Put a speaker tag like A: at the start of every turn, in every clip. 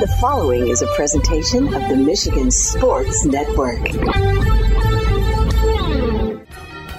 A: The following is a presentation of the Michigan Sports Network.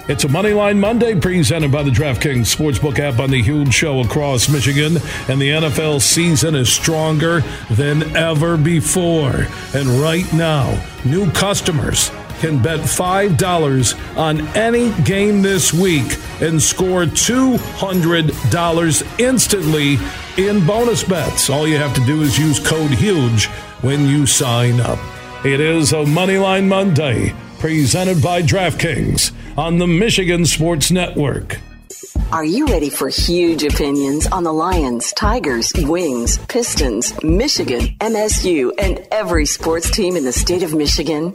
B: It's a Moneyline Monday presented by the DraftKings Sportsbook app on the huge show across Michigan, and the NFL season is stronger than ever before. And right now, new customers can bet $5 on any game this week and score $200 instantly in bonus bets. All you have to do is use code HUGE when you sign up. It is a Moneyline Monday presented by DraftKings on the Michigan Sports Network.
A: Are you ready for huge opinions on the Lions, Tigers, Wings, Pistons, Michigan, MSU, and every sports team in the state of Michigan?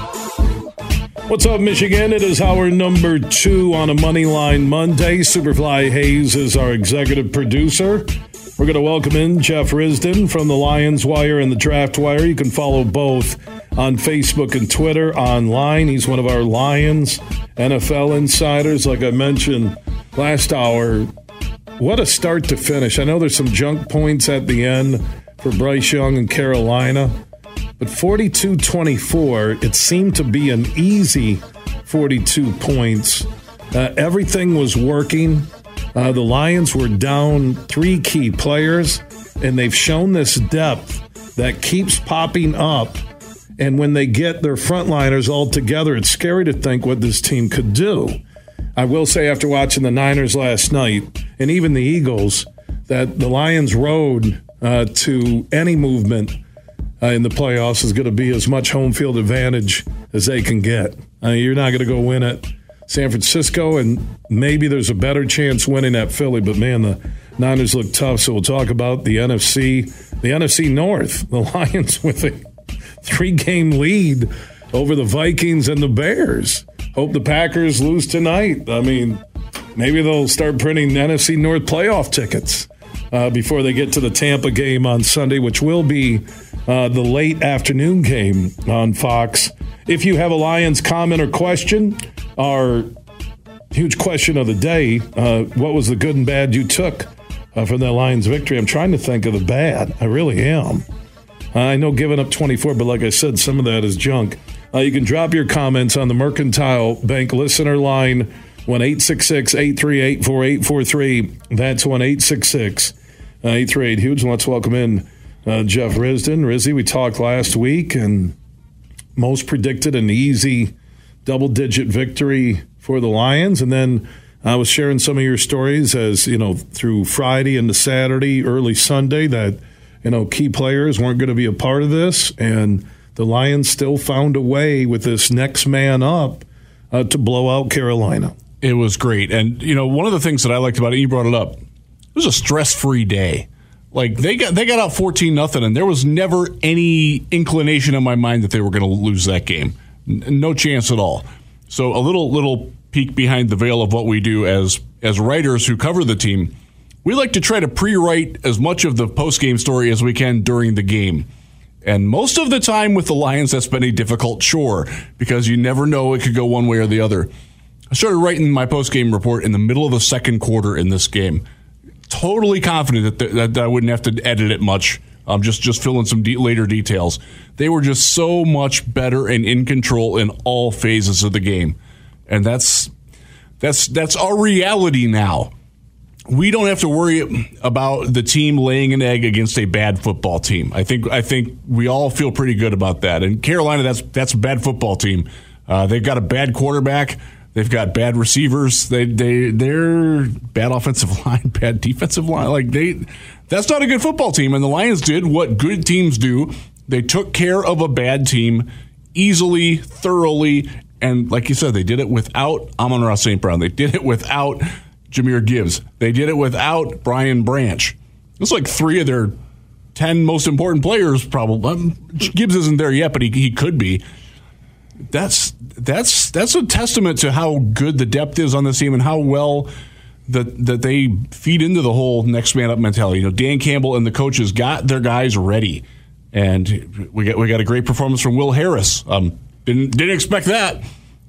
B: What's up, Michigan? It is our number two on a Moneyline Monday. Superfly Hayes is our executive producer. We're going to welcome in Jeff Risdon from the Lions Wire and the Draft Wire. You can follow both on Facebook and Twitter online. He's one of our Lions NFL insiders. Like I mentioned last hour, what a start to finish. I know there's some junk points at the end for Bryce Young and Carolina. But 42 24, it seemed to be an easy 42 points. Uh, everything was working. Uh, the Lions were down three key players, and they've shown this depth that keeps popping up. And when they get their frontliners all together, it's scary to think what this team could do. I will say, after watching the Niners last night and even the Eagles, that the Lions' road uh, to any movement uh, in the playoffs is going to be as much home field advantage as they can get. Uh, you're not going to go win at San Francisco, and maybe there's a better chance winning at Philly. But man, the Niners look tough. So we'll talk about the NFC, the NFC North, the Lions with a three-game lead over the Vikings and the Bears. Hope the Packers lose tonight. I mean, maybe they'll start printing NFC North playoff tickets uh, before they get to the Tampa game on Sunday, which will be uh, the late afternoon game on Fox. If you have a Lions comment or question, our huge question of the day uh, what was the good and bad you took uh, from that Lions victory? I'm trying to think of the bad. I really am. I know giving up 24, but like I said, some of that is junk. Uh, you can drop your comments on the Mercantile Bank listener line, 1 838 4843. That's 1 866 838 Huge. Let's welcome in uh, Jeff Risdon. Rizzy, we talked last week, and most predicted an easy double digit victory for the Lions. And then I was sharing some of your stories as, you know, through Friday into Saturday, early Sunday, that, you know, key players weren't going to be a part of this. And the Lions still found a way with this next man up uh, to blow out Carolina.
C: It was great. And, you know, one of the things that I liked about it, you brought it up, it was a stress free day. Like they got they got out fourteen nothing, and there was never any inclination in my mind that they were going to lose that game. N- no chance at all. So a little little peek behind the veil of what we do as as writers who cover the team. We like to try to pre-write as much of the post-game story as we can during the game. And most of the time with the Lions, that's been a difficult chore because you never know it could go one way or the other. I started writing my post-game report in the middle of the second quarter in this game totally confident that, that, I wouldn't have to edit it much. Um, just just fill in some de- later details. They were just so much better and in control in all phases of the game, and that's that's that's our reality now. We don't have to worry about the team laying an egg against a bad football team. I think I think we all feel pretty good about that. And Carolina, that's that's a bad football team. Uh, they've got a bad quarterback. They've got bad receivers. They they they're bad offensive line, bad defensive line. Like they, that's not a good football team. And the Lions did what good teams do. They took care of a bad team easily, thoroughly, and like you said, they did it without Amon-Ra St. Brown. They did it without Jahmyr Gibbs. They did it without Brian Branch. It's like three of their ten most important players. Probably um, Gibbs isn't there yet, but he he could be. That's that's that's a testament to how good the depth is on this team and how well that that they feed into the whole next man up mentality. You know, Dan Campbell and the coaches got their guys ready, and we got we got a great performance from Will Harris. Um, didn't didn't expect that.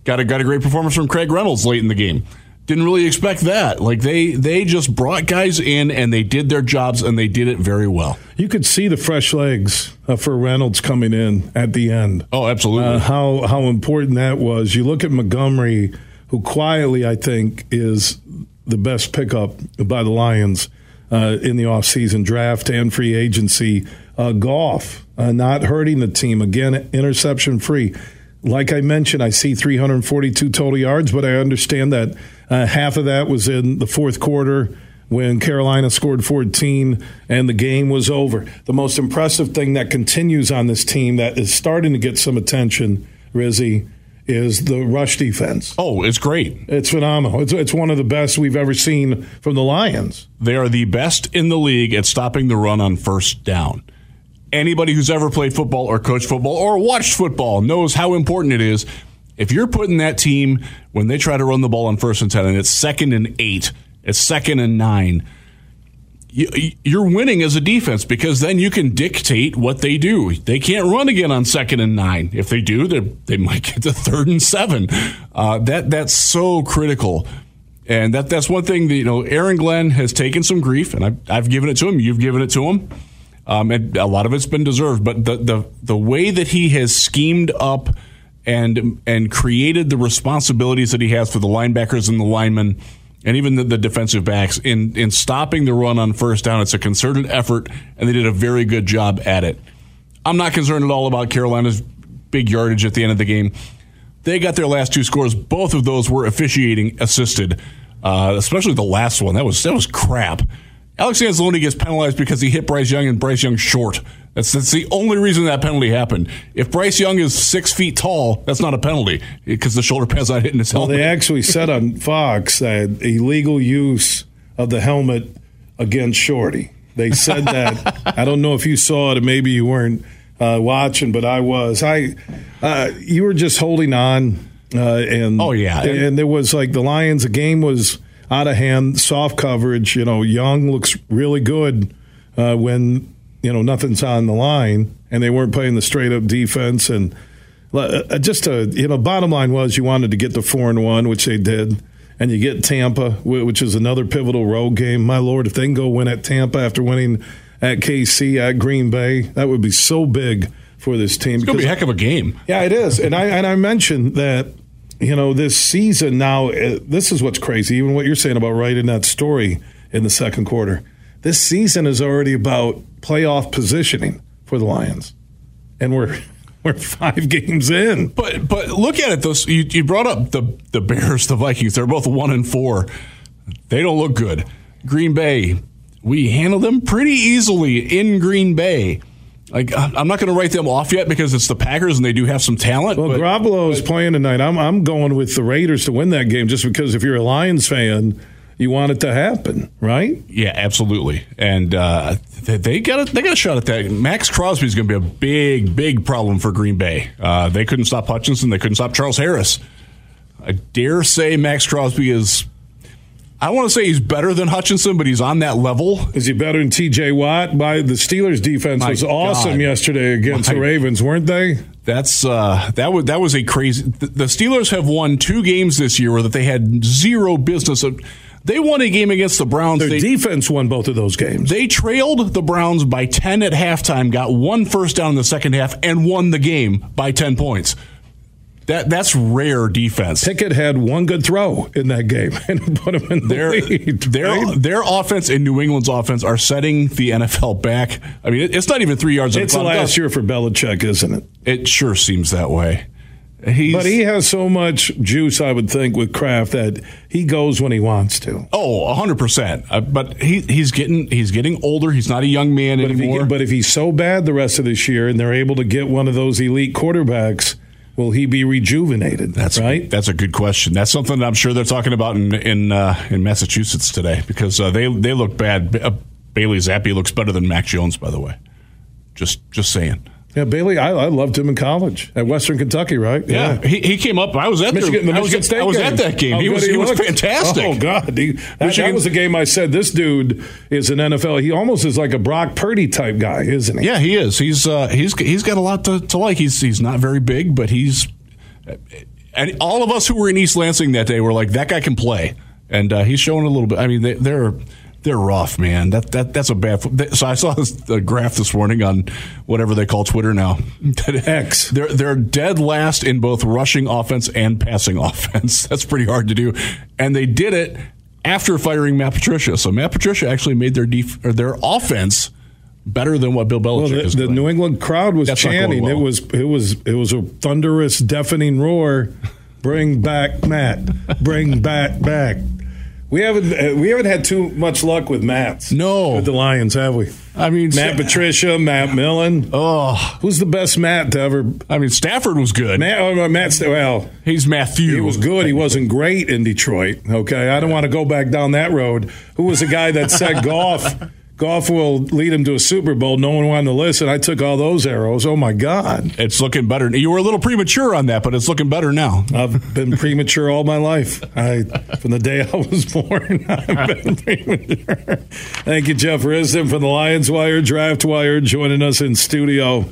C: Got a got a great performance from Craig Reynolds late in the game. Didn't really expect that. Like they they just brought guys in and they did their jobs and they did it very well.
B: You could see the fresh legs uh, for Reynolds coming in at the end.
C: Oh, absolutely.
B: Uh, how how important that was. You look at Montgomery, who quietly I think is the best pickup by the Lions uh, in the offseason draft and free agency. Uh, Goff uh, not hurting the team again, interception free. Like I mentioned, I see 342 total yards, but I understand that uh, half of that was in the fourth quarter when Carolina scored 14 and the game was over. The most impressive thing that continues on this team that is starting to get some attention, Rizzy, is the rush defense.
C: Oh, it's great.
B: It's phenomenal. It's, it's one of the best we've ever seen from the Lions.
C: They are the best in the league at stopping the run on first down. Anybody who's ever played football or coached football or watched football knows how important it is. If you're putting that team when they try to run the ball on first and 10 and it's second and eight, it's second and nine, you're winning as a defense because then you can dictate what they do. They can't run again on second and nine. If they do, they might get to third and seven. Uh, that that's so critical, and that that's one thing that you know. Aaron Glenn has taken some grief, and I've, I've given it to him. You've given it to him, um, and a lot of it's been deserved. But the the the way that he has schemed up and and created the responsibilities that he has for the linebackers and the linemen and even the, the, defensive backs in in stopping the run on first down. It's a concerted effort, and they did a very good job at it. I'm not concerned at all about Carolina's big yardage at the end of the game. They got their last two scores. Both of those were officiating assisted, uh, especially the last one. That was that was crap. Alex Anzalone gets penalized because he hit Bryce Young and Bryce Young short. That's that's the only reason that penalty happened. If Bryce Young is six feet tall, that's not a penalty because the shoulder pad's not hitting his helmet.
B: Well, they actually said on Fox that illegal use of the helmet against Shorty. They said that. I don't know if you saw it, or maybe you weren't uh, watching, but I was. I uh, you were just holding on, uh, and
C: oh yeah,
B: and there was like the Lions. The game was out of hand, soft coverage. You know, Young looks really good uh, when you know nothing's on the line, and they weren't playing the straight up defense. And uh, just a you know, bottom line was you wanted to get the four and one, which they did, and you get Tampa, which is another pivotal road game. My lord, if they can go win at Tampa after winning at KC at Green Bay, that would be so big for this team.
C: It's going to be a heck of a game.
B: Yeah, it is. And I and I mentioned that you know, this season now, uh, this is what's crazy. Even what you're saying about writing that story in the second quarter. This season is already about playoff positioning for the Lions, and we're we're five games in.
C: But but look at it. Those you, you brought up the the Bears, the Vikings. They're both one and four. They don't look good. Green Bay, we handle them pretty easily in Green Bay. Like I'm not going to write them off yet because it's the Packers and they do have some talent.
B: Well, but, Garoppolo is playing tonight. I'm I'm going with the Raiders to win that game just because if you're a Lions fan, you want it to happen, right?
C: Yeah, absolutely. And uh, they, they got a, they got a shot at that. Maxx Crosby is going to be a big big problem for Green Bay. Uh, they couldn't stop Hutchinson. They couldn't stop Charles Harris. I dare say Maxx Crosby is I want to say he's better than Hutchinson, but he's on that level.
B: Is he better than T.J. Watt? By the Steelers' defense My was awesome God. yesterday against My, the Ravens, weren't they?
C: That's uh, that was that was a crazy. The Steelers have won two games this year where that they had zero business. Of, they won a game against the Browns.
B: Their
C: they,
B: defense won both of those games.
C: They trailed the Browns by ten at halftime, got one first down in the second half, and won the game by ten points. That that's rare defense.
B: Pickett had one good throw in that game and put him in the
C: their,
B: lead.
C: Their right? their offense and New England's offense are setting the NFL back. I mean, it's not even three yards.
B: It's the last year for Belichick, isn't it?
C: It sure seems that way.
B: He's, but he has so much juice, I would think, with Kraft that he goes when he wants to.
C: Oh, hundred uh, percent. But he he's getting he's getting older. He's not a young man
B: but
C: anymore.
B: If he, but if he's so bad the rest of this year, and they're able to get one of those elite quarterbacks will he be rejuvenated?
C: That's
B: right.
C: That's a good question. That's something that I'm sure they're talking about in in, uh, in Massachusetts today because uh, they they look bad. Uh, Bailey Zappe looks better than Mac Jones, by the way. Just just saying.
B: Yeah, Bailey, I, I loved him in college at Western Kentucky, right?
C: Yeah, yeah. He, he came up. I was at
B: Michigan,
C: the,
B: the Michigan
C: I was,
B: State
C: I was at that game. He was
B: good
C: he, was
B: looked.
C: fantastic.
B: Oh God, he, that, that was a game I said this dude is an NFL. He almost is like a Brock Purdy type guy, isn't he?
C: Yeah, he is. He's uh, he's he's got a lot to, to like. He's he's not very big, but he's and all of us who were in East Lansing that day were like that guy can play, and uh, he's showing a little bit. I mean, they, they're they're rough, man. That that that's a bad. So I saw this the graph this morning on whatever they call Twitter now.
B: X.
C: They're they're dead last in both rushing offense and passing offense. That's pretty hard to do, and they did it after firing Matt Patricia. So Matt Patricia actually made their def- or their offense better than what Bill Belichick
B: Well, the,
C: is
B: the. New England crowd was
C: That's
B: chanting.
C: well.
B: It was it was it was a thunderous, deafening roar. Bring back Matt. Bring back back. We haven't uh, we haven't had too much luck with Matts.
C: No.
B: with the Lions, have we?
C: I mean,
B: Matt
C: Sta-
B: Patricia, Matt Millen.
C: Oh,
B: Who's the best Matt to ever?
C: I mean Stafford was good.
B: Matt, oh, Matt. Well,
C: He's Matthew.
B: he was good. He wasn't great in Detroit. Okay, I don't want to go back down that road. Who was the guy that said Goff? Goff will lead him to a Super Bowl. No one wanted to listen. I took all those arrows. Oh my God.
C: It's looking better. You were a little premature on that, but it's looking better now.
B: I've been premature all my life. I, from the day I was born, I've been premature. Thank you, Jeff Risdon from the Lions Wire, Draft Wire, joining us in studio.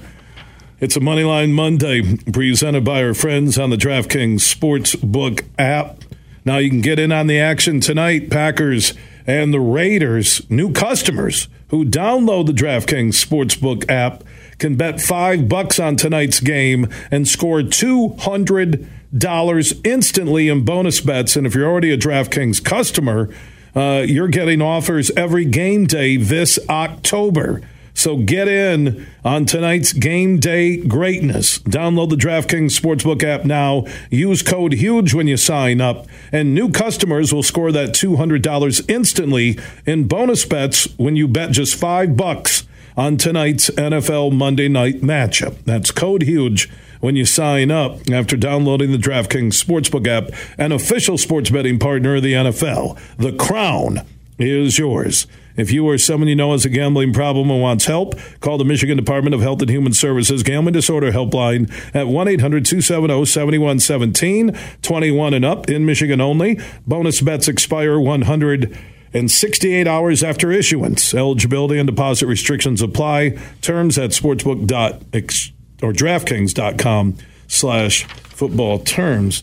B: It's a Moneyline Monday presented by our friends on the DraftKings Sportsbook app. Now you can get in on the action tonight. Packers and the Raiders, new customers who download the DraftKings Sportsbook app can bet five bucks on tonight's game and score two hundred dollars instantly in bonus bets. And if you're already a DraftKings customer, uh, you're getting offers every game day this October. So get in on tonight's game day greatness. Download the DraftKings Sportsbook app now. Use code HUGE when you sign up, and new customers will score that $200 instantly in bonus bets when you bet just 5 bucks on tonight's NFL Monday night matchup. That's code HUGE when you sign up after downloading the DraftKings Sportsbook app, an official sports betting partner of the NFL. The crown is yours. If you or someone you know has a gambling problem and wants help, call the Michigan Department of Health and Human Services Gambling Disorder Helpline at 1 800 270 7117, 21 and up in Michigan only. Bonus bets expire 168 hours after issuance. Eligibility and deposit restrictions apply. Terms at sportsbook.ex or DraftKings.com slash football terms.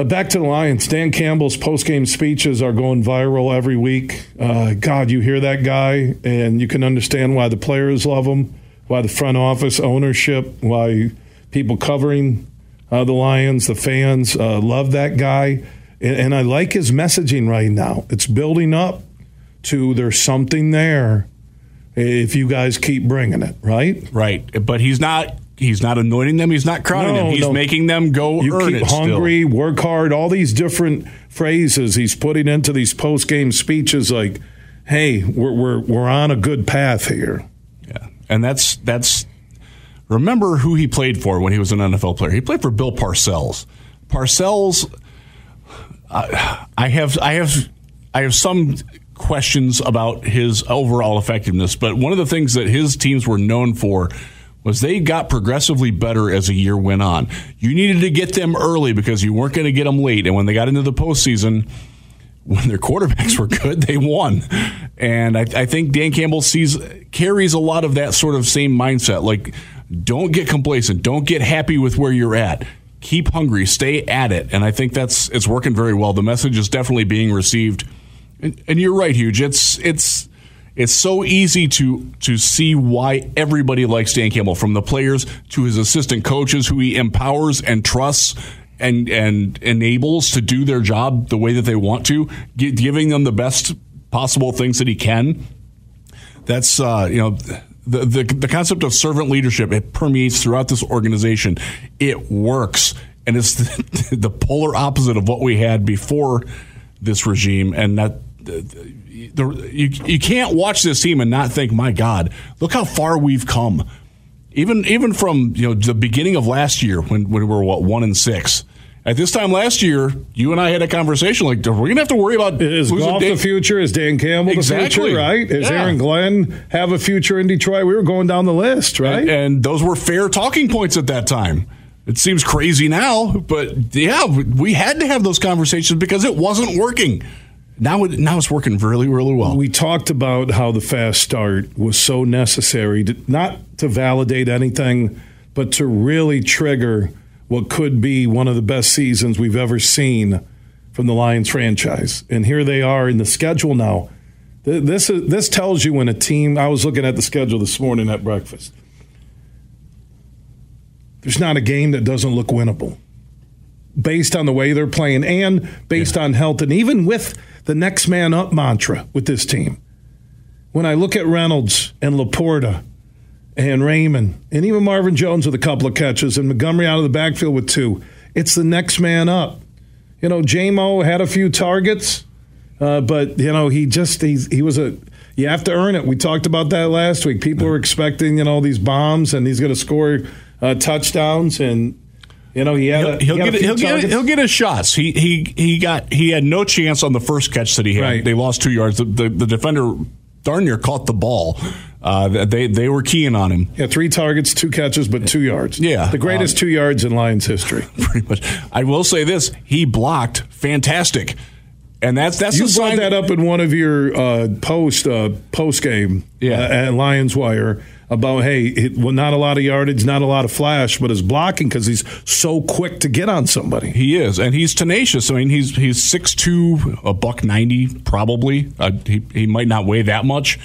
B: Uh, back to the Lions. Dan Campbell's post-game speeches are going viral every week. Uh, God, you hear that guy, and you can understand why the players love him, why the front office ownership, why people covering uh, the Lions, the fans uh, love that guy. And, and I like his messaging right now. It's building up to there's something there if you guys keep bringing it, right?
C: Right, but he's not. He's not anointing them. He's not crowning
B: No,
C: them. He's
B: no.
C: making them go
B: You
C: earn
B: keep
C: it. still.
B: hungry, work hard, all these different phrases he's putting into these post game speeches like, hey, we're, we're, we're on a good path here.
C: Yeah, and that's that's. Remember who he played for when he was an NFL player? He played for Bill Parcells. Parcells. I I have I have I have some questions about his overall effectiveness, but one of the things that his teams were known for was they got progressively better as the year went on. You needed to get them early because you weren't going to get them late, and when they got into the postseason, when their quarterbacks were good, they won. And I, I think Dan Campbell sees carries a lot of that sort of same mindset. Like, don't get complacent, don't get happy with where you're at. Keep hungry, stay at it. And I think that's it's working very well. The message is definitely being received. And, and you're right, Huge. It's it's it's so easy to to see why everybody likes Dan Campbell, from the players to his assistant coaches, who he empowers and trusts and and enables to do their job the way that they want to, gi- giving them the best possible things that he can. That's uh, you know the, the the concept of servant leadership. It permeates throughout this organization. It works, and it's the, the polar opposite of what we had before this regime, and that. The, you, you can't watch this team and not think, my God, look how far we've come. Even even from you know the beginning of last year when, when we were what one and six, At this time last year, you and I had a conversation like, we're going to have to worry about
B: is Goff
C: Dave?
B: the future? Is Dan Campbell
C: Exactly.
B: the future? Right? Is
C: Yeah.
B: Aaron Glenn have a future in Detroit? We were going down the list, right?
C: And, and those were fair talking points at that time. It seems crazy now, but yeah, we had to have those conversations because it wasn't working. Now, it, now it's working really, really well.
B: we talked about how the fast start was so necessary, to, not to validate anything, but to really trigger what could be one of the best seasons we've ever seen from the Lions franchise. And here they are in the schedule now. This is this tells you when a team. I was looking at the schedule this morning at breakfast. There's not a game that doesn't look winnable based on the way they're playing and based on health and even with the next man up mantra with this team. When I look at Reynolds and LaPorta and Raymond and even Marvin Jones with a couple of catches and Montgomery out of the backfield with two, it's the next man up. You know, Jamo had a few targets, uh, but you know he just he's, he was a. You have to earn it. We talked about that last week. People were expecting you know these bombs and he's going to score uh, touchdowns and you know he had a,
C: He'll,
B: he had
C: get
B: a
C: he'll get he'll get his shots. He he he got he had no chance on the first catch that he had.
B: Right.
C: They lost two yards. The, the, the defender darn near caught the ball. Uh, they they were keying on him
B: Yeah, three targets, two catches, but two yards.
C: Yeah,
B: the greatest
C: um,
B: two yards in Lions history.
C: pretty much. I will say this: he blocked fantastic, and that's that's
B: You brought that up in one of your uh, post uh, post game
C: Yeah.
B: uh, at Lions Wire about hey, it, well, not a lot of yardage, not a lot of flash, but his blocking because he's so quick to get on somebody.
C: He is, and he's tenacious. I mean, he's he's six two, a buck ninety, probably. Uh, he he might not weigh that much.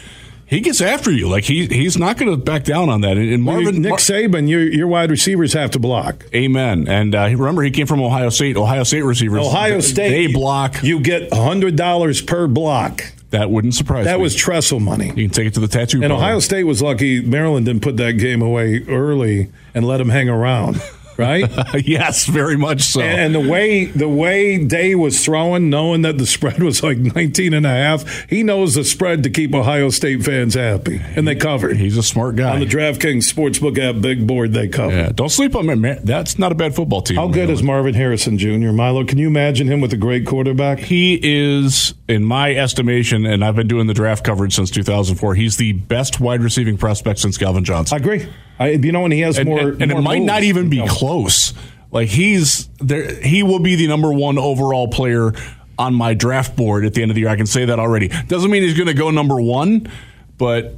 C: He gets after you like he he's not going to back down on that. And, Marvin
B: Nick
C: Mar-
B: Saban, your your wide receivers have to block.
C: Amen. And uh, remember, he came from Ohio State. Ohio State receivers.
B: Ohio State,
C: They block.
B: You get hundred dollars per block.
C: that wouldn't surprise
B: That
C: me.
B: That was Tressel money.
C: You can take it to the tattoo.
B: And
C: parlor.
B: Ohio State was lucky Maryland didn't put that game away early and let him hang around, right?
C: yes, very much so.
B: And the way the way Day was throwing, knowing that the spread was like 19 and a half, he knows the spread to keep Ohio State fans happy. And they covered.
C: he's a smart guy.
B: On the DraftKings Sportsbook app big board, they covered.
C: yeah, don't sleep on man. That's not a bad football team.
B: How good is Marvin Harrison Jr.? Milo, can you imagine him with a great quarterback?
C: He is, in my estimation, and I've been doing the draft coverage since 2004. He's the best wide receiving prospect since Calvin Johnson.
B: I agree. I, you know, and he has
C: and,
B: more.
C: and, and it
B: more
C: might not even be
B: No.
C: close. Like he's there, he will be the number one overall player on my draft board at the end of the year. I can say that already. Doesn't mean he's going to go number one, but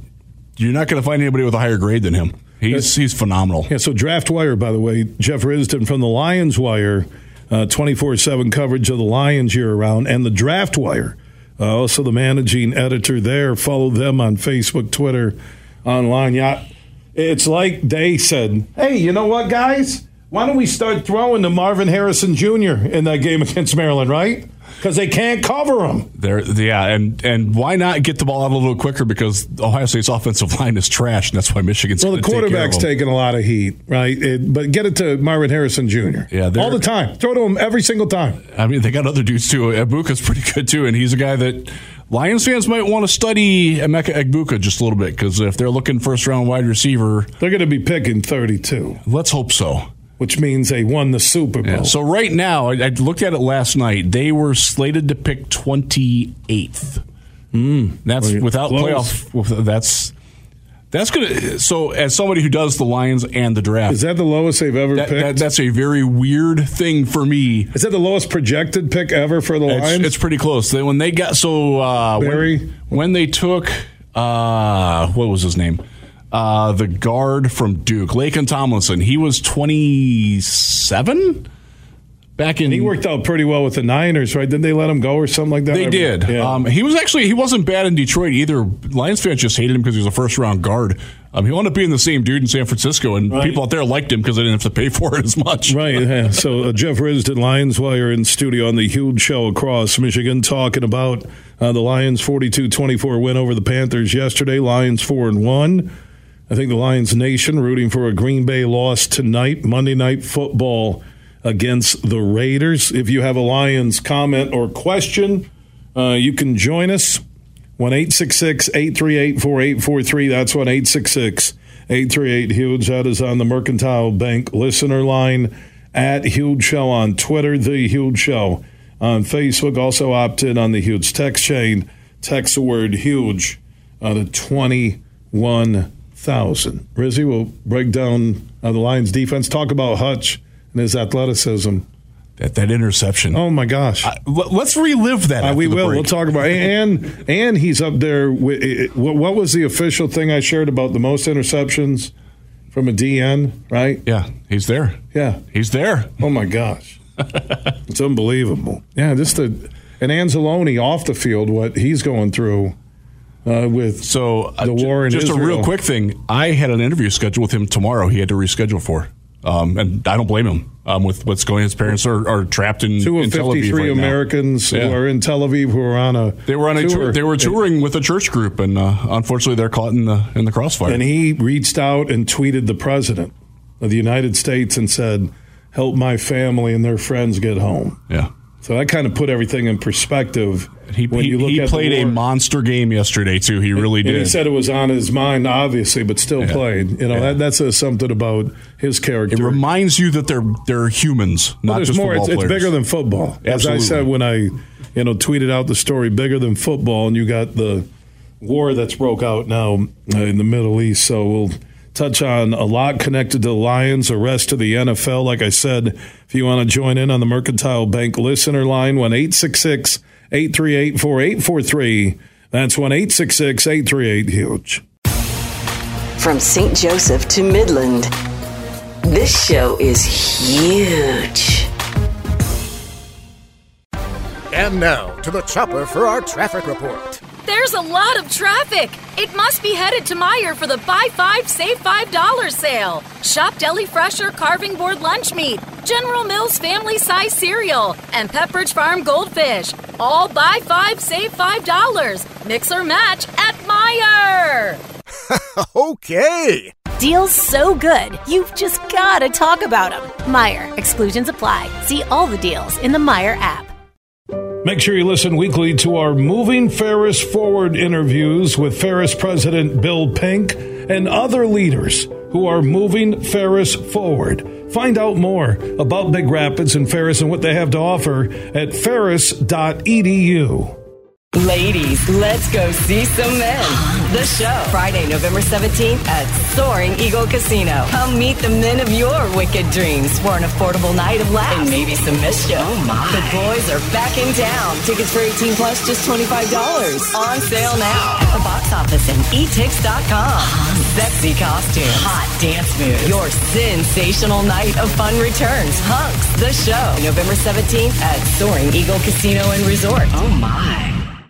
C: you're not going to find anybody with a higher grade than him. He's he's phenomenal.
B: Yeah, so Draft Wire, by the way, Jeff Risdon from the Lions Wire, twenty four seven coverage of the Lions year round, and the Draft Wire, uh, also the managing editor there. Follow them on Facebook, Twitter, online. Yeah, it's like they said, "Hey, you know what, guys? Why don't we start throwing to Marvin Harrison Jr. in that game against Maryland, right? Because they can't cover him."
C: There, yeah, and and why not get the ball out a little quicker because Ohio State's offensive line is trash, and that's why Michigan's.
B: Well, the
C: gonna take care of
B: quarterback's taking a lot of heat, right? It, but get it to Marvin Harrison Jr.
C: Yeah,
B: all the time. Throw to him every single time.
C: I mean, they got other dudes too. Egbuka's pretty good too, and he's a guy that Lions fans might want to study Emeka Egbuka just a little bit because if they're looking first round wide receiver,
B: They're going to be picking 32,
C: let's hope so.
B: which means they won the Super Bowl.
C: Yeah. So right now, I, I looked at it last night. They were slated to pick twenty eighth. Mm, that's
B: Well,
C: without
B: close.
C: playoff. That's that's gonna. So as somebody who does the Lions and the draft,
B: Is that the lowest they've ever
C: that,
B: picked?
C: that, that's a very weird thing for me.
B: Is that the lowest projected pick ever for the
C: It's,
B: Lions?
C: it's pretty close. They, when they got so uh,
B: Barry?
C: when, when they took uh, what was his name? Uh, the guard from Duke, Laken Tomlinson. He was twenty seven back in.
B: he worked out pretty well with the Niners, right? Didn't they let him go or something like that?
C: They did.
B: Yeah.
C: Um, he was actually he wasn't bad in Detroit either. Lions fans just hated him because he was a first round guard. Um, he wound up being the same dude in San Francisco, and
B: Right.
C: people out there liked him because they didn't have to pay for it as much.
B: Right. yeah. So uh, Jeff Risdon, Lions Wire in studio on the huge show across Michigan, talking about uh, the Lions' 42-24 win over the Panthers yesterday. Lions four and one. I think the Lions Nation rooting for a Green Bay loss tonight, Monday Night Football against the Raiders. If you have a Lions comment or question, uh, you can join us. 1 838 4843. That's 1 838 Huge. That is on the Mercantile Bank listener line. at Huge Show on Twitter, The Huge Show on Facebook. Also opt in on the Huge text chain. Text the word huge uh, to 21,000. Rizzy will break down uh, the Lions defense, talk about Hutch and his athleticism.
C: That, that interception.
B: Oh my gosh!
C: Let's relive that.
B: Uh, we will. Break. We'll talk about and and he's up there. With, what was the official thing I shared about the most interceptions from a DN? Right?
C: Yeah, he's there.
B: Yeah,
C: he's there.
B: Oh my gosh, it's unbelievable. Yeah, just the and Anzalone off the field, what he's going through. Uh, with
C: so
B: uh, the war in
C: just
B: Israel.
C: a real quick thing. I had an interview scheduled with him tomorrow. He had to reschedule for, um, and I don't blame him um, with what's going. On. His parents are, are trapped in
B: two of
C: in
B: fifty three
C: right
B: Americans
C: yeah.
B: who are in Tel Aviv who are on a
C: they were on
B: a
C: tour. they were touring with a church group, and uh, unfortunately, they're caught in the in the crossfire.
B: And he reached out and tweeted the president of the United States and said, "Help my family and their friends get home."
C: Yeah.
B: So that kind of put everything in perspective.
C: He, he, he played a monster game yesterday too. He really
B: and
C: did.
B: he said it was on his mind, obviously, but still yeah. played. You know yeah. that, that says something about his character.
C: It reminds you that they're they're humans, not just
B: more.
C: It's,
B: it's, bigger than football.
C: Absolutely.
B: As I said when I you know tweeted out the story, bigger than football, and you got the war that's broke out now uh, in the Middle East. So we'll touch on a lot connected to the Lions, the rest of the NFL. Like I said, if you want to join in on the Mercantile Bank listener line, 1 866 838 4843. That's 1 866 838 HUGE.
D: From St. Joseph to Midland, this show is huge.
E: And now to the chopper for our traffic report.
F: There's a lot of traffic. It must be headed to Meijer for the Buy Five, Save Five dollars sale. Shop Deli Fresher Carving Board Lunch Meat, General Mills Family Size Cereal, and Pepperidge Farm Goldfish. All Buy Five, Save Five dollars. Mix or match at Meijer.
E: okay.
G: Deals so good, you've just got to talk about them. Meijer. Exclusions apply. See all the deals in the Meijer app.
B: Make sure you listen weekly to our Moving Ferris Forward interviews with Ferris President Bill Pink and other leaders who are moving Ferris forward. Find out more about Big Rapids and Ferris and what they have to offer at ferris.edu.
D: Ladies, let's go see some men. The show, Friday, November 17th at Soaring Eagle Casino. Come meet the men of your wicked dreams for an affordable night of laughs and maybe some mischief. Oh my. The boys are back in town. Tickets for 18 plus, just $25. On sale now at the box office and etix.com. Sexy costume, hot dance moves. Your sensational night of fun returns. Hunks, the show, November 17th at Soaring Eagle Casino and Resort. Oh my.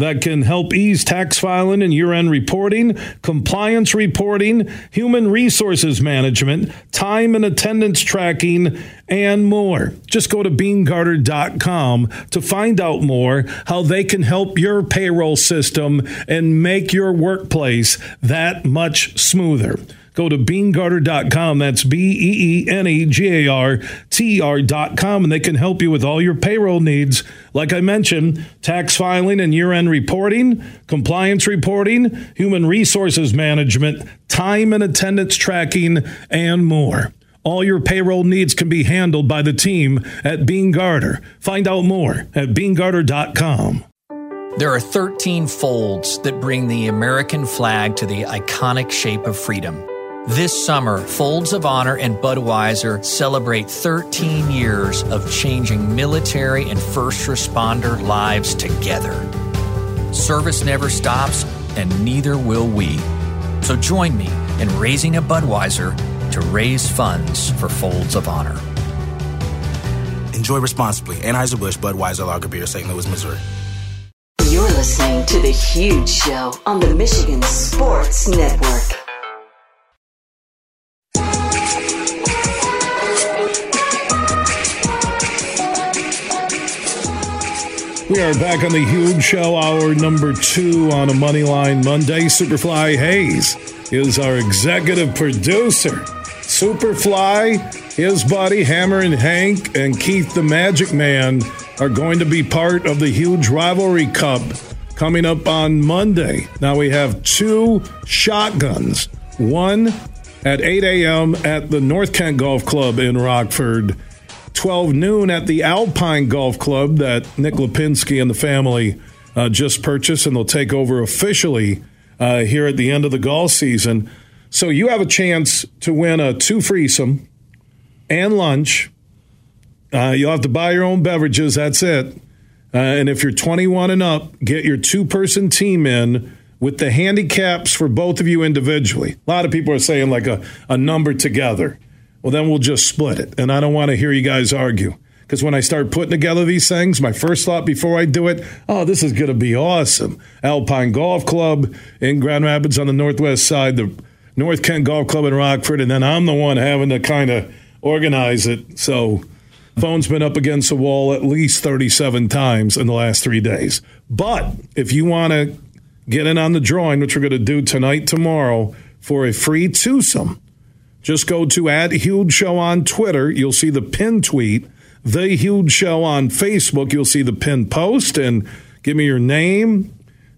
B: That can help ease tax filing and year end reporting, compliance reporting, human resources management, time and attendance tracking, and more. Just go to beenegarter.com to find out more how they can help your payroll system and make your workplace that much smoother. Go to beenegarter.com. That's B E E N E G A R T R.com, and they can help you with all your payroll needs. Like I mentioned, tax filing and year end reporting, compliance reporting, human resources management, time and attendance tracking, and more. All your payroll needs can be handled by the team at Beene Garter. Find out more at beenegarter.com.
H: There are 13 folds that bring the American flag to the iconic shape of freedom. This summer, Folds of Honor and Budweiser celebrate 13 years of changing military and first responder lives together. Service never stops, and neither will we. So join me in raising a Budweiser to raise funds for Folds of Honor.
A: Enjoy responsibly. Anheuser-Busch Budweiser Lager Beer, St. Louis, Missouri.
D: You're listening to The Huge Show on the Michigan Sports Network.
B: We are back on the huge show, hour number two on a Moneyline Monday. Superfly Hayes is our executive producer. Superfly, his buddy Hammer and Hank, and Keith the Magic Man are going to be part of the huge rivalry cup coming up on Monday. Now we have two shotguns. One at 8 a.m. at the North Kent Golf Club in Rockford. 12 noon at the Alpine Golf Club that Nick Lipinski and the family uh, just purchased, and they'll take over officially uh, here at the end of the golf season. So you have a chance to win a two freesome and lunch. Uh, you'll have to buy your own beverages. That's it. Uh, and if you're 21 and up, get your two person team in with the handicaps for both of you individually. A lot of people are saying like a, a number together. Well, then we'll just split it. And I don't want to hear you guys argue. Because when I start putting together these things, my first thought before I do it, oh, this is going to be awesome. Alpine Golf Club in Grand Rapids on the northwest side, the North Kent Golf Club in Rockford, and then I'm the one having to kind of organize it. So, phone's been up against the wall at least 37 times in the last three days. But if you want to get in on the drawing, which we're going to do tonight, tomorrow, for a free twosome, just go to at Huge Show on Twitter. You'll see the pin tweet. The Huge Show on Facebook. You'll see the pin post and give me your name,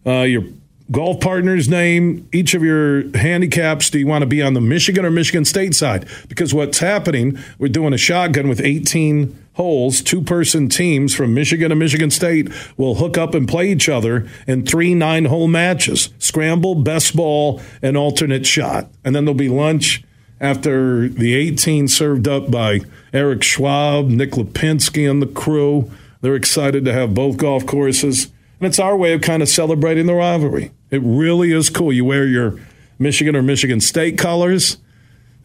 B: uh, your golf partner's name, each of your handicaps. Do you want to be on the Michigan or Michigan State side? Because what's happening, we're doing a shotgun with 18 holes, two person teams from Michigan and Michigan State will hook up and play each other in three nine hole matches scramble, best ball, and alternate shot. And then there'll be lunch after the 18 served up by Eric Schwab, Nick Lipinski, and the crew. They're excited to have both golf courses. And it's our way of kind of celebrating the rivalry. It really is cool. You wear your Michigan or Michigan State colors.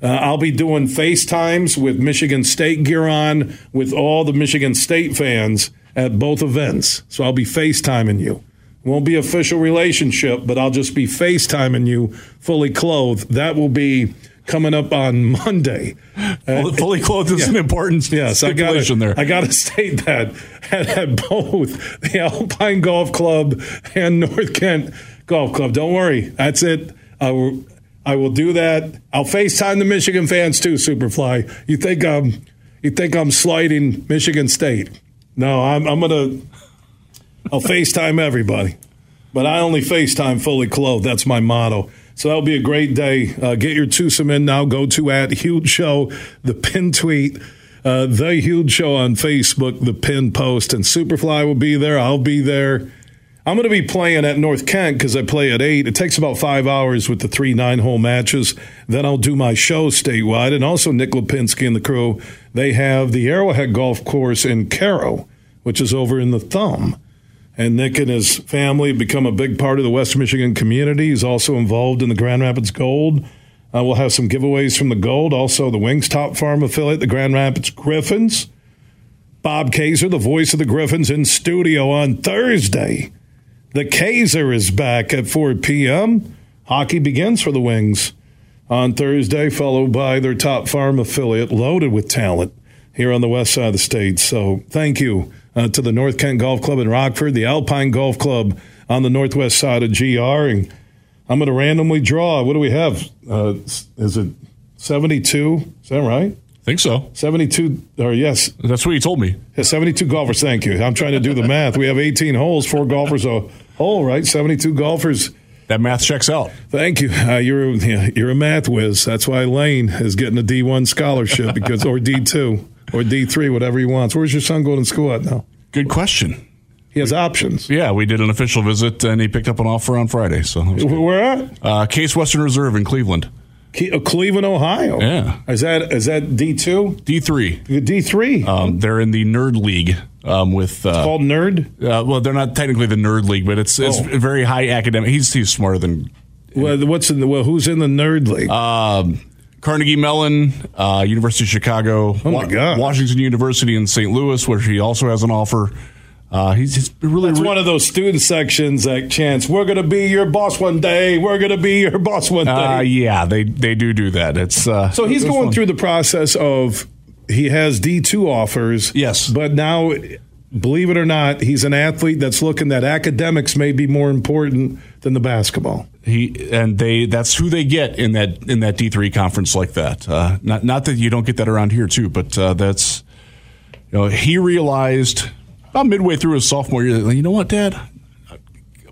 B: Uh, I'll be doing FaceTimes with Michigan State gear on with all the Michigan State fans at both events. So I'll be FaceTiming you. Won't be official relationship, but I'll just be FaceTiming you fully clothed. That will be coming up on Monday.
C: Fully clothed is
B: yeah.
C: an important
B: yes, I gotta,
C: there.
B: I got to state that at, at, both the Alpine Golf Club and North Kent Golf Club. Don't worry, that's it. I will, I will do that. I'll FaceTime the Michigan fans too, Superfly. You think I'm, you think I'm sliding Michigan State? No, I'm, I'm gonna. I'll FaceTime everybody, but I only FaceTime fully clothed. That's my motto. So that'll be a great day. Uh, get your twosome in now. Go to at Huge Show, the pin tweet, uh, the Huge Show on Facebook, the pin post, and Superfly will be there. I'll be there. I'm going to be playing at North Kent because I play at 8. It takes about five hours with the three nine hole matches. Then I'll do my show statewide. And also, Nick Lipinski and the crew, they have the Arrowhead Golf Course in Caro, which is over in the Thumb. And Nick and his family have become a big part of the West Michigan community. He's also involved in the Grand Rapids Gold. Uh, we'll have some giveaways from the Gold. Also, the Wings Top Farm affiliate, the Grand Rapids Griffins. Bob Kaiser, the voice of the Griffins, in studio on Thursday. The Kaiser is back at 4 p.m. Hockey begins for the Wings on Thursday, followed by their Top Farm affiliate, loaded with talent here on the west side of the state. So, thank you uh, to the North Kent Golf Club in Rockford, the Alpine Golf Club on the northwest side of GR. And I'm going to randomly draw. What do we have? Uh, is it 72? Is that right?
C: I think so.
B: 72, or yes.
C: That's what you told me.
B: 72 golfers. Thank you. I'm trying to do the math. We have 18 holes, four golfers a hole, right? 72 golfers.
C: That math checks out.
B: Thank you. Uh, you're you're a math whiz. That's why Lane is getting a D1 scholarship because or D2 or D3, whatever he wants. Where's your son going to school at now?
C: Good question.
B: He has options.
C: Yeah, we did an official visit, and he picked up an offer on Friday. So
B: where at?
C: Uh, Case Western Reserve in Cleveland.
B: Uh, Cleveland, Ohio.
C: Yeah.
B: Is that is that D two?
C: D three.
B: D three.
C: Um, they're in the Nerd League. Um, with uh,
B: it's called Nerd.
C: Uh, well, they're not technically the Nerd League, but it's it's oh. very high academic. He's he's smarter than.
B: Well, what's in the well? Who's in the Nerd League?
C: Um, Carnegie Mellon, uh, University of Chicago,
B: oh my God.
C: Washington University in St. Louis, where he also has an offer. Uh, he's, he's really
B: That's
C: re-
B: one of those student sections that chants, "We're going to be your boss one day. We're going to be your boss one day."
C: Uh, yeah, they they do do that. It's uh,
B: so he's going fun. through the process of he has D two offers.
C: Yes,
B: but now, believe it or not, he's an athlete that's looking that academics may be more important than the basketball.
C: He and they that's who they get in that in that D three conference like that. Uh, not not that you don't get that around here too, but uh, that's you know he realized about midway through his sophomore year. You know what, Dad?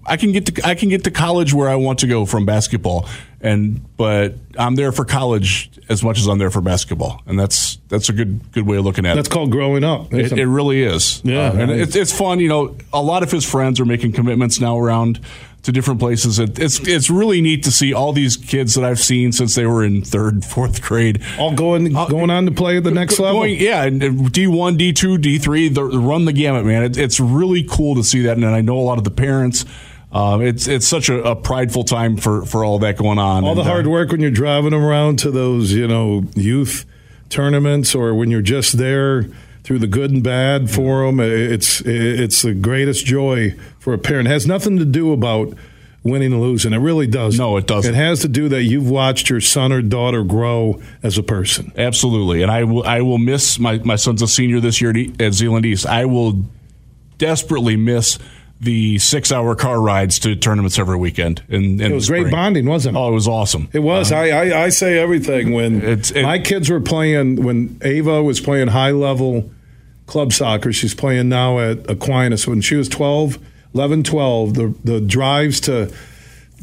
C: I can get to I can get to college where I want to go from basketball, and but I'm there for college as much as I'm there for basketball, and that's that's a good good way of looking at
B: That's
C: it.
B: That's called growing up.
C: It, it really is.
B: Yeah.
C: Uh, and it's, it's fun. You know, a lot of his friends are making commitments now around to different places. It, it's it's really neat to see all these kids that I've seen since they were in third, fourth grade.
B: all going going on to play at the next level.
C: Yeah, and D one, D two, D three, the run the gamut, man. It, it's really cool to see that, and I know a lot of the parents. Um, it's it's such a, a prideful time for, for all that going on.
B: all the
C: And, uh,
B: hard work when you're driving them around to those, you know, youth tournaments, or when you're just there through the good and bad for them. It's it's the greatest joy for a parent. It has nothing to do about winning and losing. It really does.
C: No, it doesn't.
B: It has to do that you've watched your son or daughter grow as a person.
C: Absolutely, and I will. I will miss my my son's a senior this year at, Zeeland East. I will desperately miss the six hour car rides to tournaments every weekend. In
B: It was great bonding, wasn't it?
C: Oh, it was awesome.
B: It was. Uh-huh. I, I I say everything when
C: It's- it-
B: my kids were playing. When Ava was playing high level club soccer, she's playing now at Aquinas. When she was 12, 11, 12, the the drives to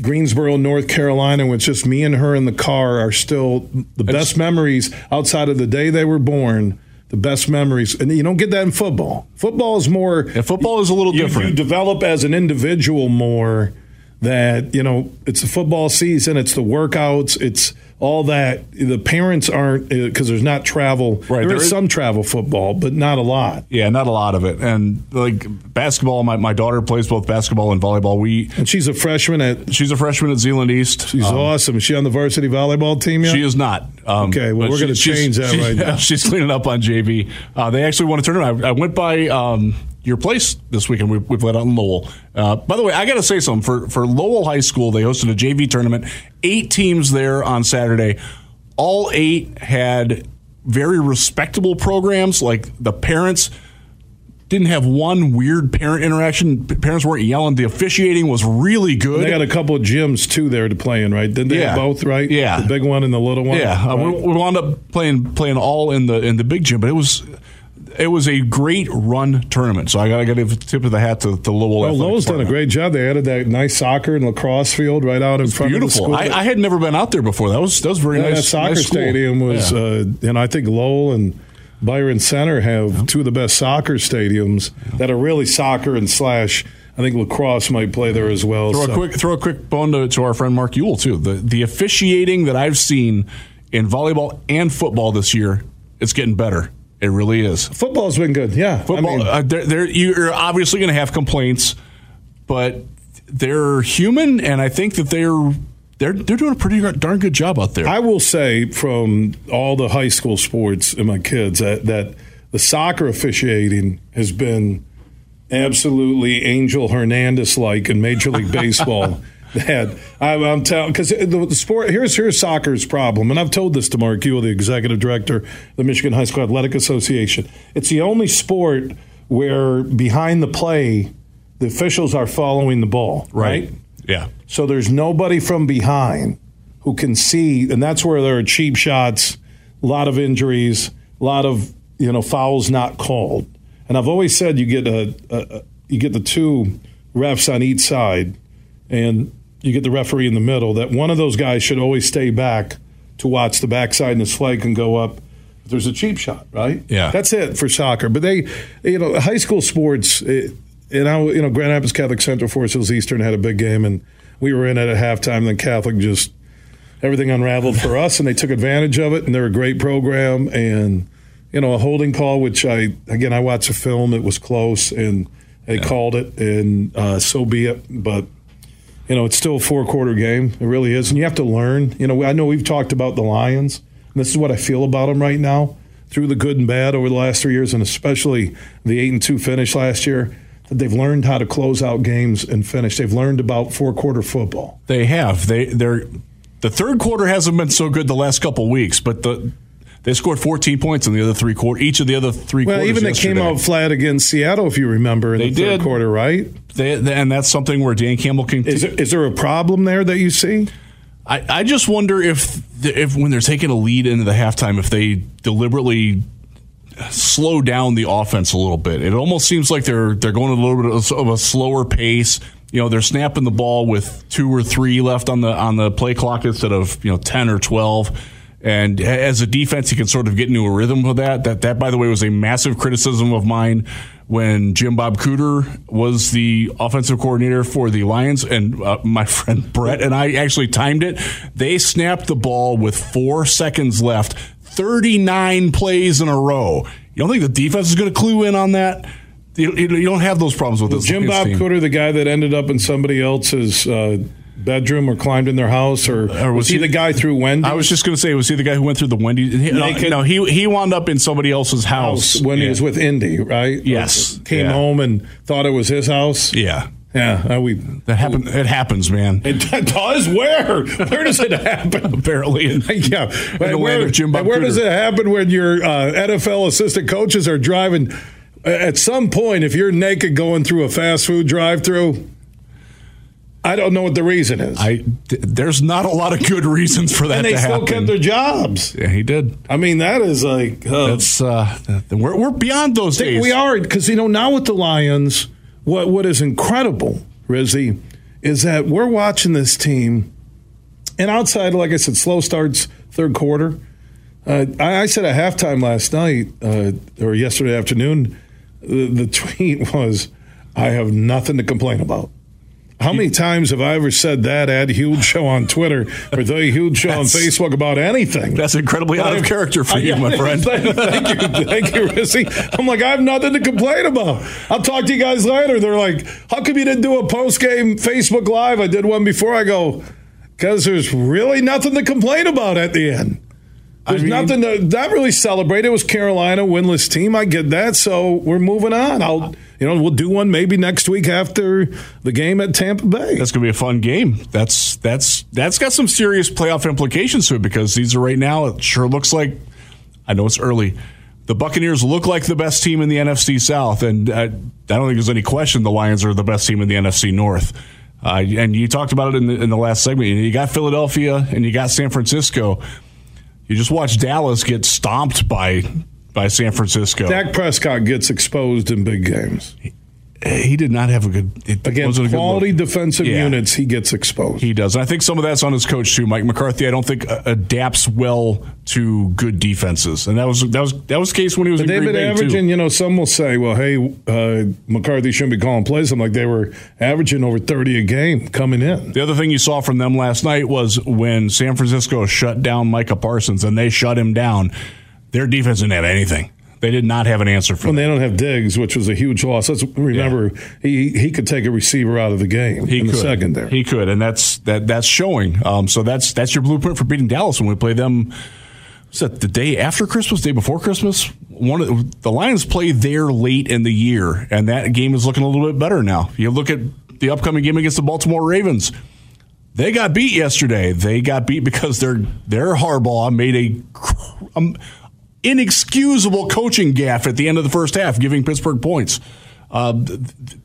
B: Greensboro, North Carolina, with just me and her in the car, are still the best memories outside of the day they were born. The best memories, and you don't get that in football. Football is more.
C: Yeah, football is a little
B: you,
C: different.
B: You develop as an individual more that you know it's the football season it's the workouts it's all that the parents aren't because there's not travel
C: Right,
B: there
C: there
B: is
C: is-
B: some travel football but not a lot
C: Yeah, not a lot of it. And like basketball, my, my daughter plays both basketball and volleyball. We
B: and she's a freshman at
C: she's a freshman at Zeeland East.
B: she's
C: Um,
B: awesome is she on the varsity volleyball team yet
C: She is not. Um,
B: Okay, well, we're gonna change that right now.
C: She's cleaning up on JV. Uh, they actually won a tournament. I, I went by um, your place this weekend. We, we played out in Lowell. Uh, by the way, I got to say something. For, for Lowell High School, they hosted a JV tournament. Eight teams there on Saturday. All eight had very respectable programs. Like the parents didn't have one weird parent interaction. P- Parents weren't yelling. The officiating was really good.
B: they got a couple of gyms too there to play in right didn't they
C: Yeah.
B: both right
C: Yeah.
B: the big one and the little one
C: Yeah, uh, we, we wound up playing playing all in the in the big gym, but it was it was a great run tournament. So I got to give a tip of the hat to, to Lowell.
B: well, Lowell's done a great job. They added that nice soccer and lacrosse field right out in front of the school.
C: I, I had never been out there before. That was that was very
B: Yeah,
C: nice.
B: that soccer
C: nice
B: stadium was,
C: Yeah.
B: uh, and I think Lowell and Byron Center have two of the best soccer stadiums that are really soccer and slash. I think lacrosse might play there as well.
C: throw
B: so-
C: a quick throw a quick bone to, to our friend Mark Uyl too. The the officiating that I've seen in volleyball and football this year, it's getting better. It really is.
B: Football's been good. Yeah,
C: Football,
B: I mean,
C: uh, they're, they're, you're obviously going to have complaints, but they're human, and I think that they're they're they're doing a pretty darn good job out there.
B: I will say from all the high school sports and my kids that, that the soccer officiating has been absolutely Angel Hernandez like in Major League Baseball. That I, I'm telling because the, the sport here's here's soccer's problem, and I've told this to Mark Uyl, the executive director of the Michigan High School Athletic Association. It's the only sport where behind the play, the officials are following the ball, right?
C: Yeah.
B: So there's nobody from behind who can see, and that's where there are cheap shots, a lot of injuries, a lot of you know fouls not called. And I've always said you get a, a, a you get the two refs on each side, and you get the referee in the middle. That one of those guys should always stay back to watch the backside and his flag can go up. If there's a cheap shot, right?
C: Yeah.
B: that's it for soccer. But they, you know, high school sports. It, and I, you know, Grand Rapids Catholic Central Forest Hills Eastern had a big game, and we were in it at halftime. Then Catholic just everything unraveled for us, and they took advantage of it. And they're a great program, and you know, a holding call, which I again I watched a film. It was close, and they called it, and uh, so be it. But you know, it's still a four quarter game. It really is, and you have to learn. You know, I know we've talked about the Lions, this is what I feel about them right now. Through the good and bad over the last three years, and especially the eight and two finish last year, that they've learned how to close out games and finish. They've learned about four quarter football.
C: They have. They they're the third quarter hasn't been so good the last couple weeks, but the They scored 14 points in the other three quarters. Each of the other three
B: well,
C: quarters.
B: even they came out flat against Seattle, if you remember, in
C: They
B: the third quarter, right?
C: They, they- and that's something where Dan Campbell can.
B: Is there, is there a problem there that you see?
C: I, I just wonder if if when they're taking a lead into the halftime, if they deliberately slow down the offense a little bit. It almost seems like they're they're going a little bit of a slower pace. You know, they're snapping the ball with two or three left on the on the play clock instead of you know ten or twelve. And as a defense, you can sort of get into a rhythm with that. That that by the way was a massive criticism of mine when Jim Bob Cooter was the offensive coordinator for the Lions, and uh, my friend Brett and I actually timed it. They snapped the ball with four seconds left, 39 plays in a row. You don't think the defense is going to clue in on that? You, you you don't have those problems with this
B: Jim Bob
C: team.
B: Cooter, the guy that ended up in somebody else's uh, bedroom or climbed in their house, or,
C: Or
B: was, he, the guy through Wendy's?
C: I was just going to say, was he the guy who went through the Wendy's? No, no, he he wound up in somebody else's house,
B: when he was with Indy, right?
C: Yes.
B: Came
C: Yeah.
B: home and thought it was his house.
C: Yeah,
B: Yeah, uh, we.
C: that happened. It happens, man.
B: It does. Where? Where does it happen?
C: Apparently,
B: yeah.
C: land
B: where,
C: of Jim Bob
B: where does it happen when your uh, NFL assistant coaches are driving? uh, At some point, if you're naked going through a fast food drive-through, I don't know what the reason is.
C: I th- there's not a lot of good reasons for that
B: and they
C: to
B: still
C: happen.
B: kept their jobs.
C: yeah, he did.
B: I mean, that is like uh,
C: That's uh, we're we're beyond those days.
B: we are because you know now with the Lions, what what is incredible, Rizzy, is that we're watching this team, and outside, like I said, slow starts third quarter. Uh, I, I said at halftime last night uh, or yesterday afternoon, the, the tweet was, "I have nothing to complain about." How many times have I ever said that at Huge Show on Twitter or the Huge Show on Facebook about anything?
C: That's incredibly out of character for you, my friend.
B: thank, thank you, thank you, Rissy. I'm like, I have nothing to complain about. I'll talk to you guys later. They're like, how come you didn't do a post game Facebook Live? I did one before. I go, because there's really nothing to complain about at the end. There's
C: I mean-
B: nothing to not really celebrate. It was Carolina winless team. I get that. So we're moving on. I'll you know we'll do one maybe next week after the game at Tampa Bay.
C: That's going to be a fun game. That's that's that's got some serious playoff implications to it because these are right now. It sure looks like. I know it's early. The Buccaneers look like the best team in the NFC South, and uh, I don't think there's any question the Lions are the best team in the NFC North. Uh, and you talked about it in the, in the last segment. You got Philadelphia and you got San Francisco. You just watch Dallas get stomped by by San Francisco.
B: Dak Prescott gets exposed in big games
C: he did not have a good. It
B: against
C: wasn't a good look.
B: quality defensive
C: Yeah.
B: units. He gets exposed.
C: He does. And I think some of that's on his coach too, Mike McCarthy. I don't think uh, adapts well to good defenses, and that was that was that was the case when he was
B: But they've
C: Green
B: been
C: Bay
B: averaging,
C: too.
B: you know, some will say, well, hey, uh, McCarthy shouldn't be calling plays. I'm like, they were averaging over 30 a game coming in.
C: The other thing you saw from them last night was when San Francisco shut down Micah Parsons and they shut him down. Their defense didn't have anything. They did not have an answer for that.
B: they don't have Diggs, which was a huge loss. Let's remember, he he could take a receiver out of the game
C: He
B: in
C: could.
B: the secondary.
C: He could, and that's that. That's showing. Um, so that's that's your blueprint for beating Dallas when we play them. Was that the day after Christmas? Day before Christmas? One of the, the Lions play there late in the year, and that game is looking a little bit better now. You look at the upcoming game against the Baltimore Ravens. They got beat yesterday. They got beat because their their Harbaugh made a um, inexcusable coaching gaffe at the end of the first half, giving Pittsburgh points. Uh, th- th-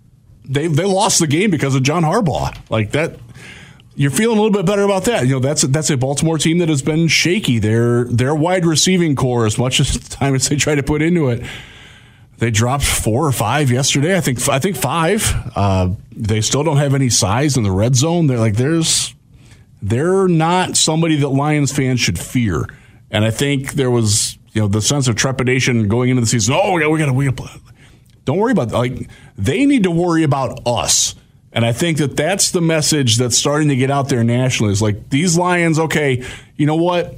C: they they lost the game because of John Harbaugh. Like that, you're feeling a little bit better about that. You know, that's that's a Baltimore team that has been shaky. Their their wide receiving core, as much as the time as they try to put into it, they dropped four or five yesterday. I think I think five. Uh, they still don't have any size in the red zone. They're like there's they're not somebody that Lions fans should fear. And I think there was you know the sense of trepidation going into the season. Oh, we got we got to we to don't worry about like they need to worry about us. And I think that that's the message that's starting to get out there nationally. Is like these Lions, okay, you know what?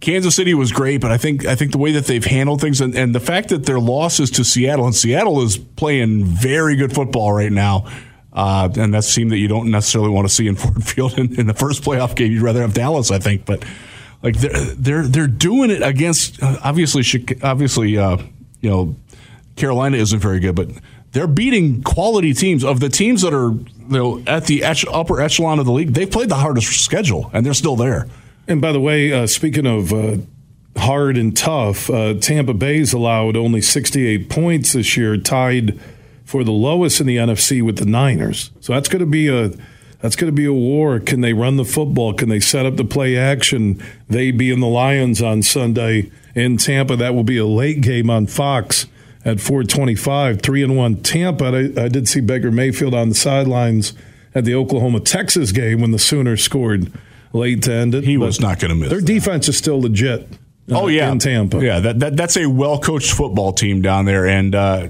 C: Kansas City was great, but I think I think the way that they've handled things and, and the fact that their losses to Seattle and Seattle is playing very good football right now. Uh, and that's a team that you don't necessarily want to see in Ford Field in, in the first playoff game. You'd rather have Dallas, I think, but like they're they're they're doing it against uh, obviously obviously uh, you know Carolina isn't very good, but they're beating quality teams of the teams that are you know at the upper echelon of the league. They've played the hardest schedule, and they're still there.
B: And by the way, uh, speaking of uh, hard and tough. Uh, Tampa Bay's allowed only 68 points this year, tied for the lowest in the NFC with the Niners. So that's going to be a that's going to be a war. Can they run the football? Can they set up the play action? They being the Lions on Sunday in Tampa. That will be a late game on Fox at 425. Three and one Tampa. I, I did see Baker Mayfield on the sidelines at the Oklahoma Texas game when the Sooners scored late to end it.
C: He was not going to miss.
B: Their
C: that.
B: defense is still legit.
C: Uh, oh yeah,
B: in Tampa.
C: Yeah, that, that that's a well coached football team down there, and uh,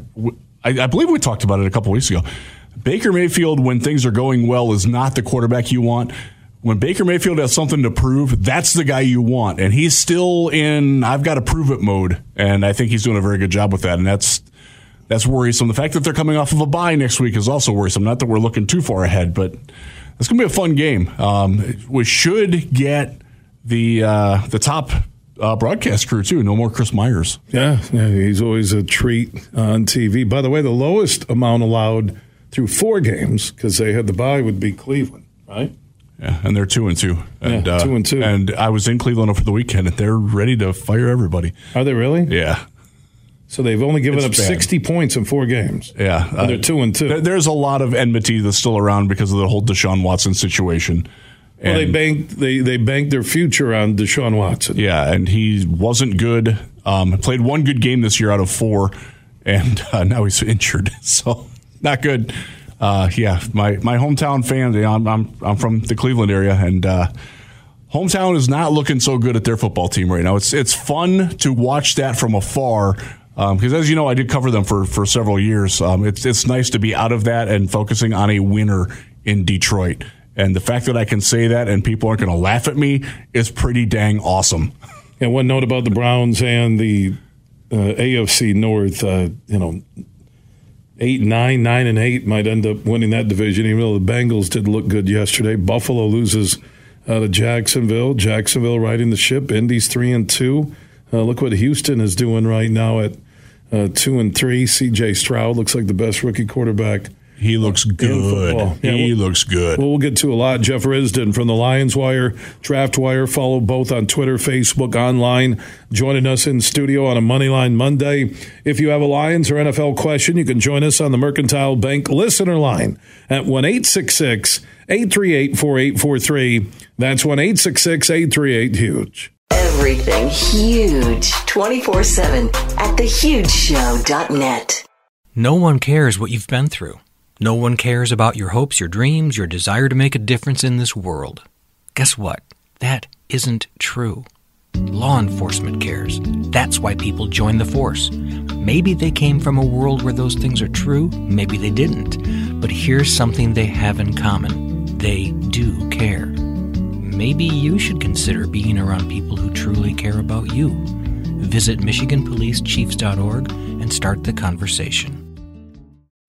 C: I, I, believe we talked about it a couple weeks ago. Baker Mayfield, when things are going well, is not the quarterback you want. When Baker Mayfield has something to prove, that's the guy you want, and he's still in "I've got to prove it" mode, and I think he's doing a very good job with that, and that's that's worrisome. The fact that they're coming off of a bye next week is also worrisome. Not that we're looking too far ahead, but it's going to be a fun game. Um, we should get the uh, the top uh, broadcast crew too. No more Chris Myers.
B: Yeah, yeah, he's always a treat on TV. By the way, the lowest amount allowed through four games because they had the bye would be Cleveland, right?
C: Yeah, and they're two and two. And,
B: yeah, two and two.
C: Uh, and I was in Cleveland over the weekend, and they're ready to fire everybody.
B: Are they really?
C: Yeah.
B: So they've only given
C: It's
B: up
C: bad.
B: 60 points in four games.
C: Yeah,
B: And they're two and two.
C: there- There's a lot of enmity that's still around because of the whole Deshaun Watson situation.
B: Well, they banked they they banked their future on Deshaun Watson.
C: Yeah, and he wasn't good. Um, played one good game this year out of four, and uh, now he's injured, so not good. Uh, yeah, my my hometown fan. you know, I'm, I'm I'm from the Cleveland area, and uh, hometown is not looking so good at their football team right now. It's it's fun to watch that from afar. Because as you know, I did cover them for, for several years. Um, it's it's nice to be out of that and focusing on a winner in Detroit. And the fact that I can say that and people aren't going to laugh at me is pretty dang awesome.
B: And one note about the Browns and the uh, AFC North, uh, you know, eight, nine, nine, and eight might end up winning that division. Even though the Bengals did look good yesterday, Buffalo loses uh, to Jacksonville. Jacksonville riding the ship. Indy's three and two. Uh, look what Houston is doing right now at uh, two and three. C.J. Stroud looks like the best rookie quarterback.
C: He looks good.
B: Yeah,
C: he
B: well-
C: looks good.
B: Well, we'll get to a lot. Jeff Risdon from the Lions Wire, Draft Wire. Follow both on Twitter, Facebook, online. Joining us in studio on a Moneyline Monday. If you have a Lions or NFL question, you can join us on the Mercantile Bank listener line at 1 838 4843. That's 1 838 Huge.
A: Everything huge 24 7 at thehugeshow.net.
I: No one cares what you've been through. No one cares about your hopes, your dreams, your desire to make a difference in this world. Guess what? That isn't true. Law enforcement cares. That's why people join the force. Maybe they came from a world where those things are true, maybe they didn't. But here's something they have in common they do care. Maybe you should consider being around people who truly care about you. Visit MichiganPoliceChiefs.org and start the conversation.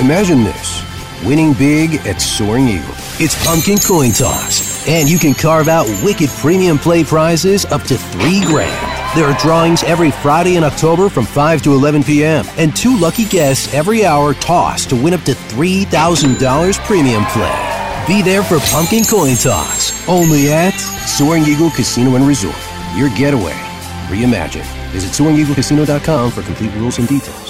J: Imagine this winning big at Soaring Eagle. It's pumpkin coin toss, and you can carve out wicked premium play prizes up to three grand. There are drawings every Friday in October from 5 to 11 p.m., and two lucky guests every hour toss to win up to $3,000 premium play. Be there for Pumpkin Coin Toss, only at Soaring Eagle Casino and Resort. Your getaway reimagined. Visit SoaringEagleCasino.com for complete rules and details.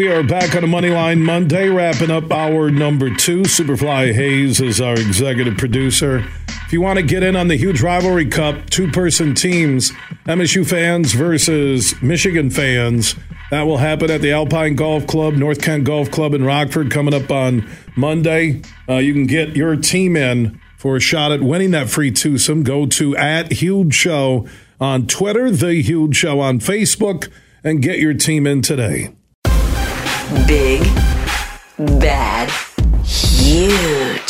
B: We are back on a Moneyline Monday, wrapping up hour number two. Superfly Hayes is our executive producer. If you want to get in on the huge rivalry cup, two person teams MSU fans versus Michigan fans. That will happen at the Alpine Golf Club, North Kent Golf Club in Rockford coming up on Monday. Uh, you can get your team in for a shot at winning that free twosome. Go to at Huge Show on Twitter, The Huge Show on Facebook, and get your team in today.
A: Big, bad, huge.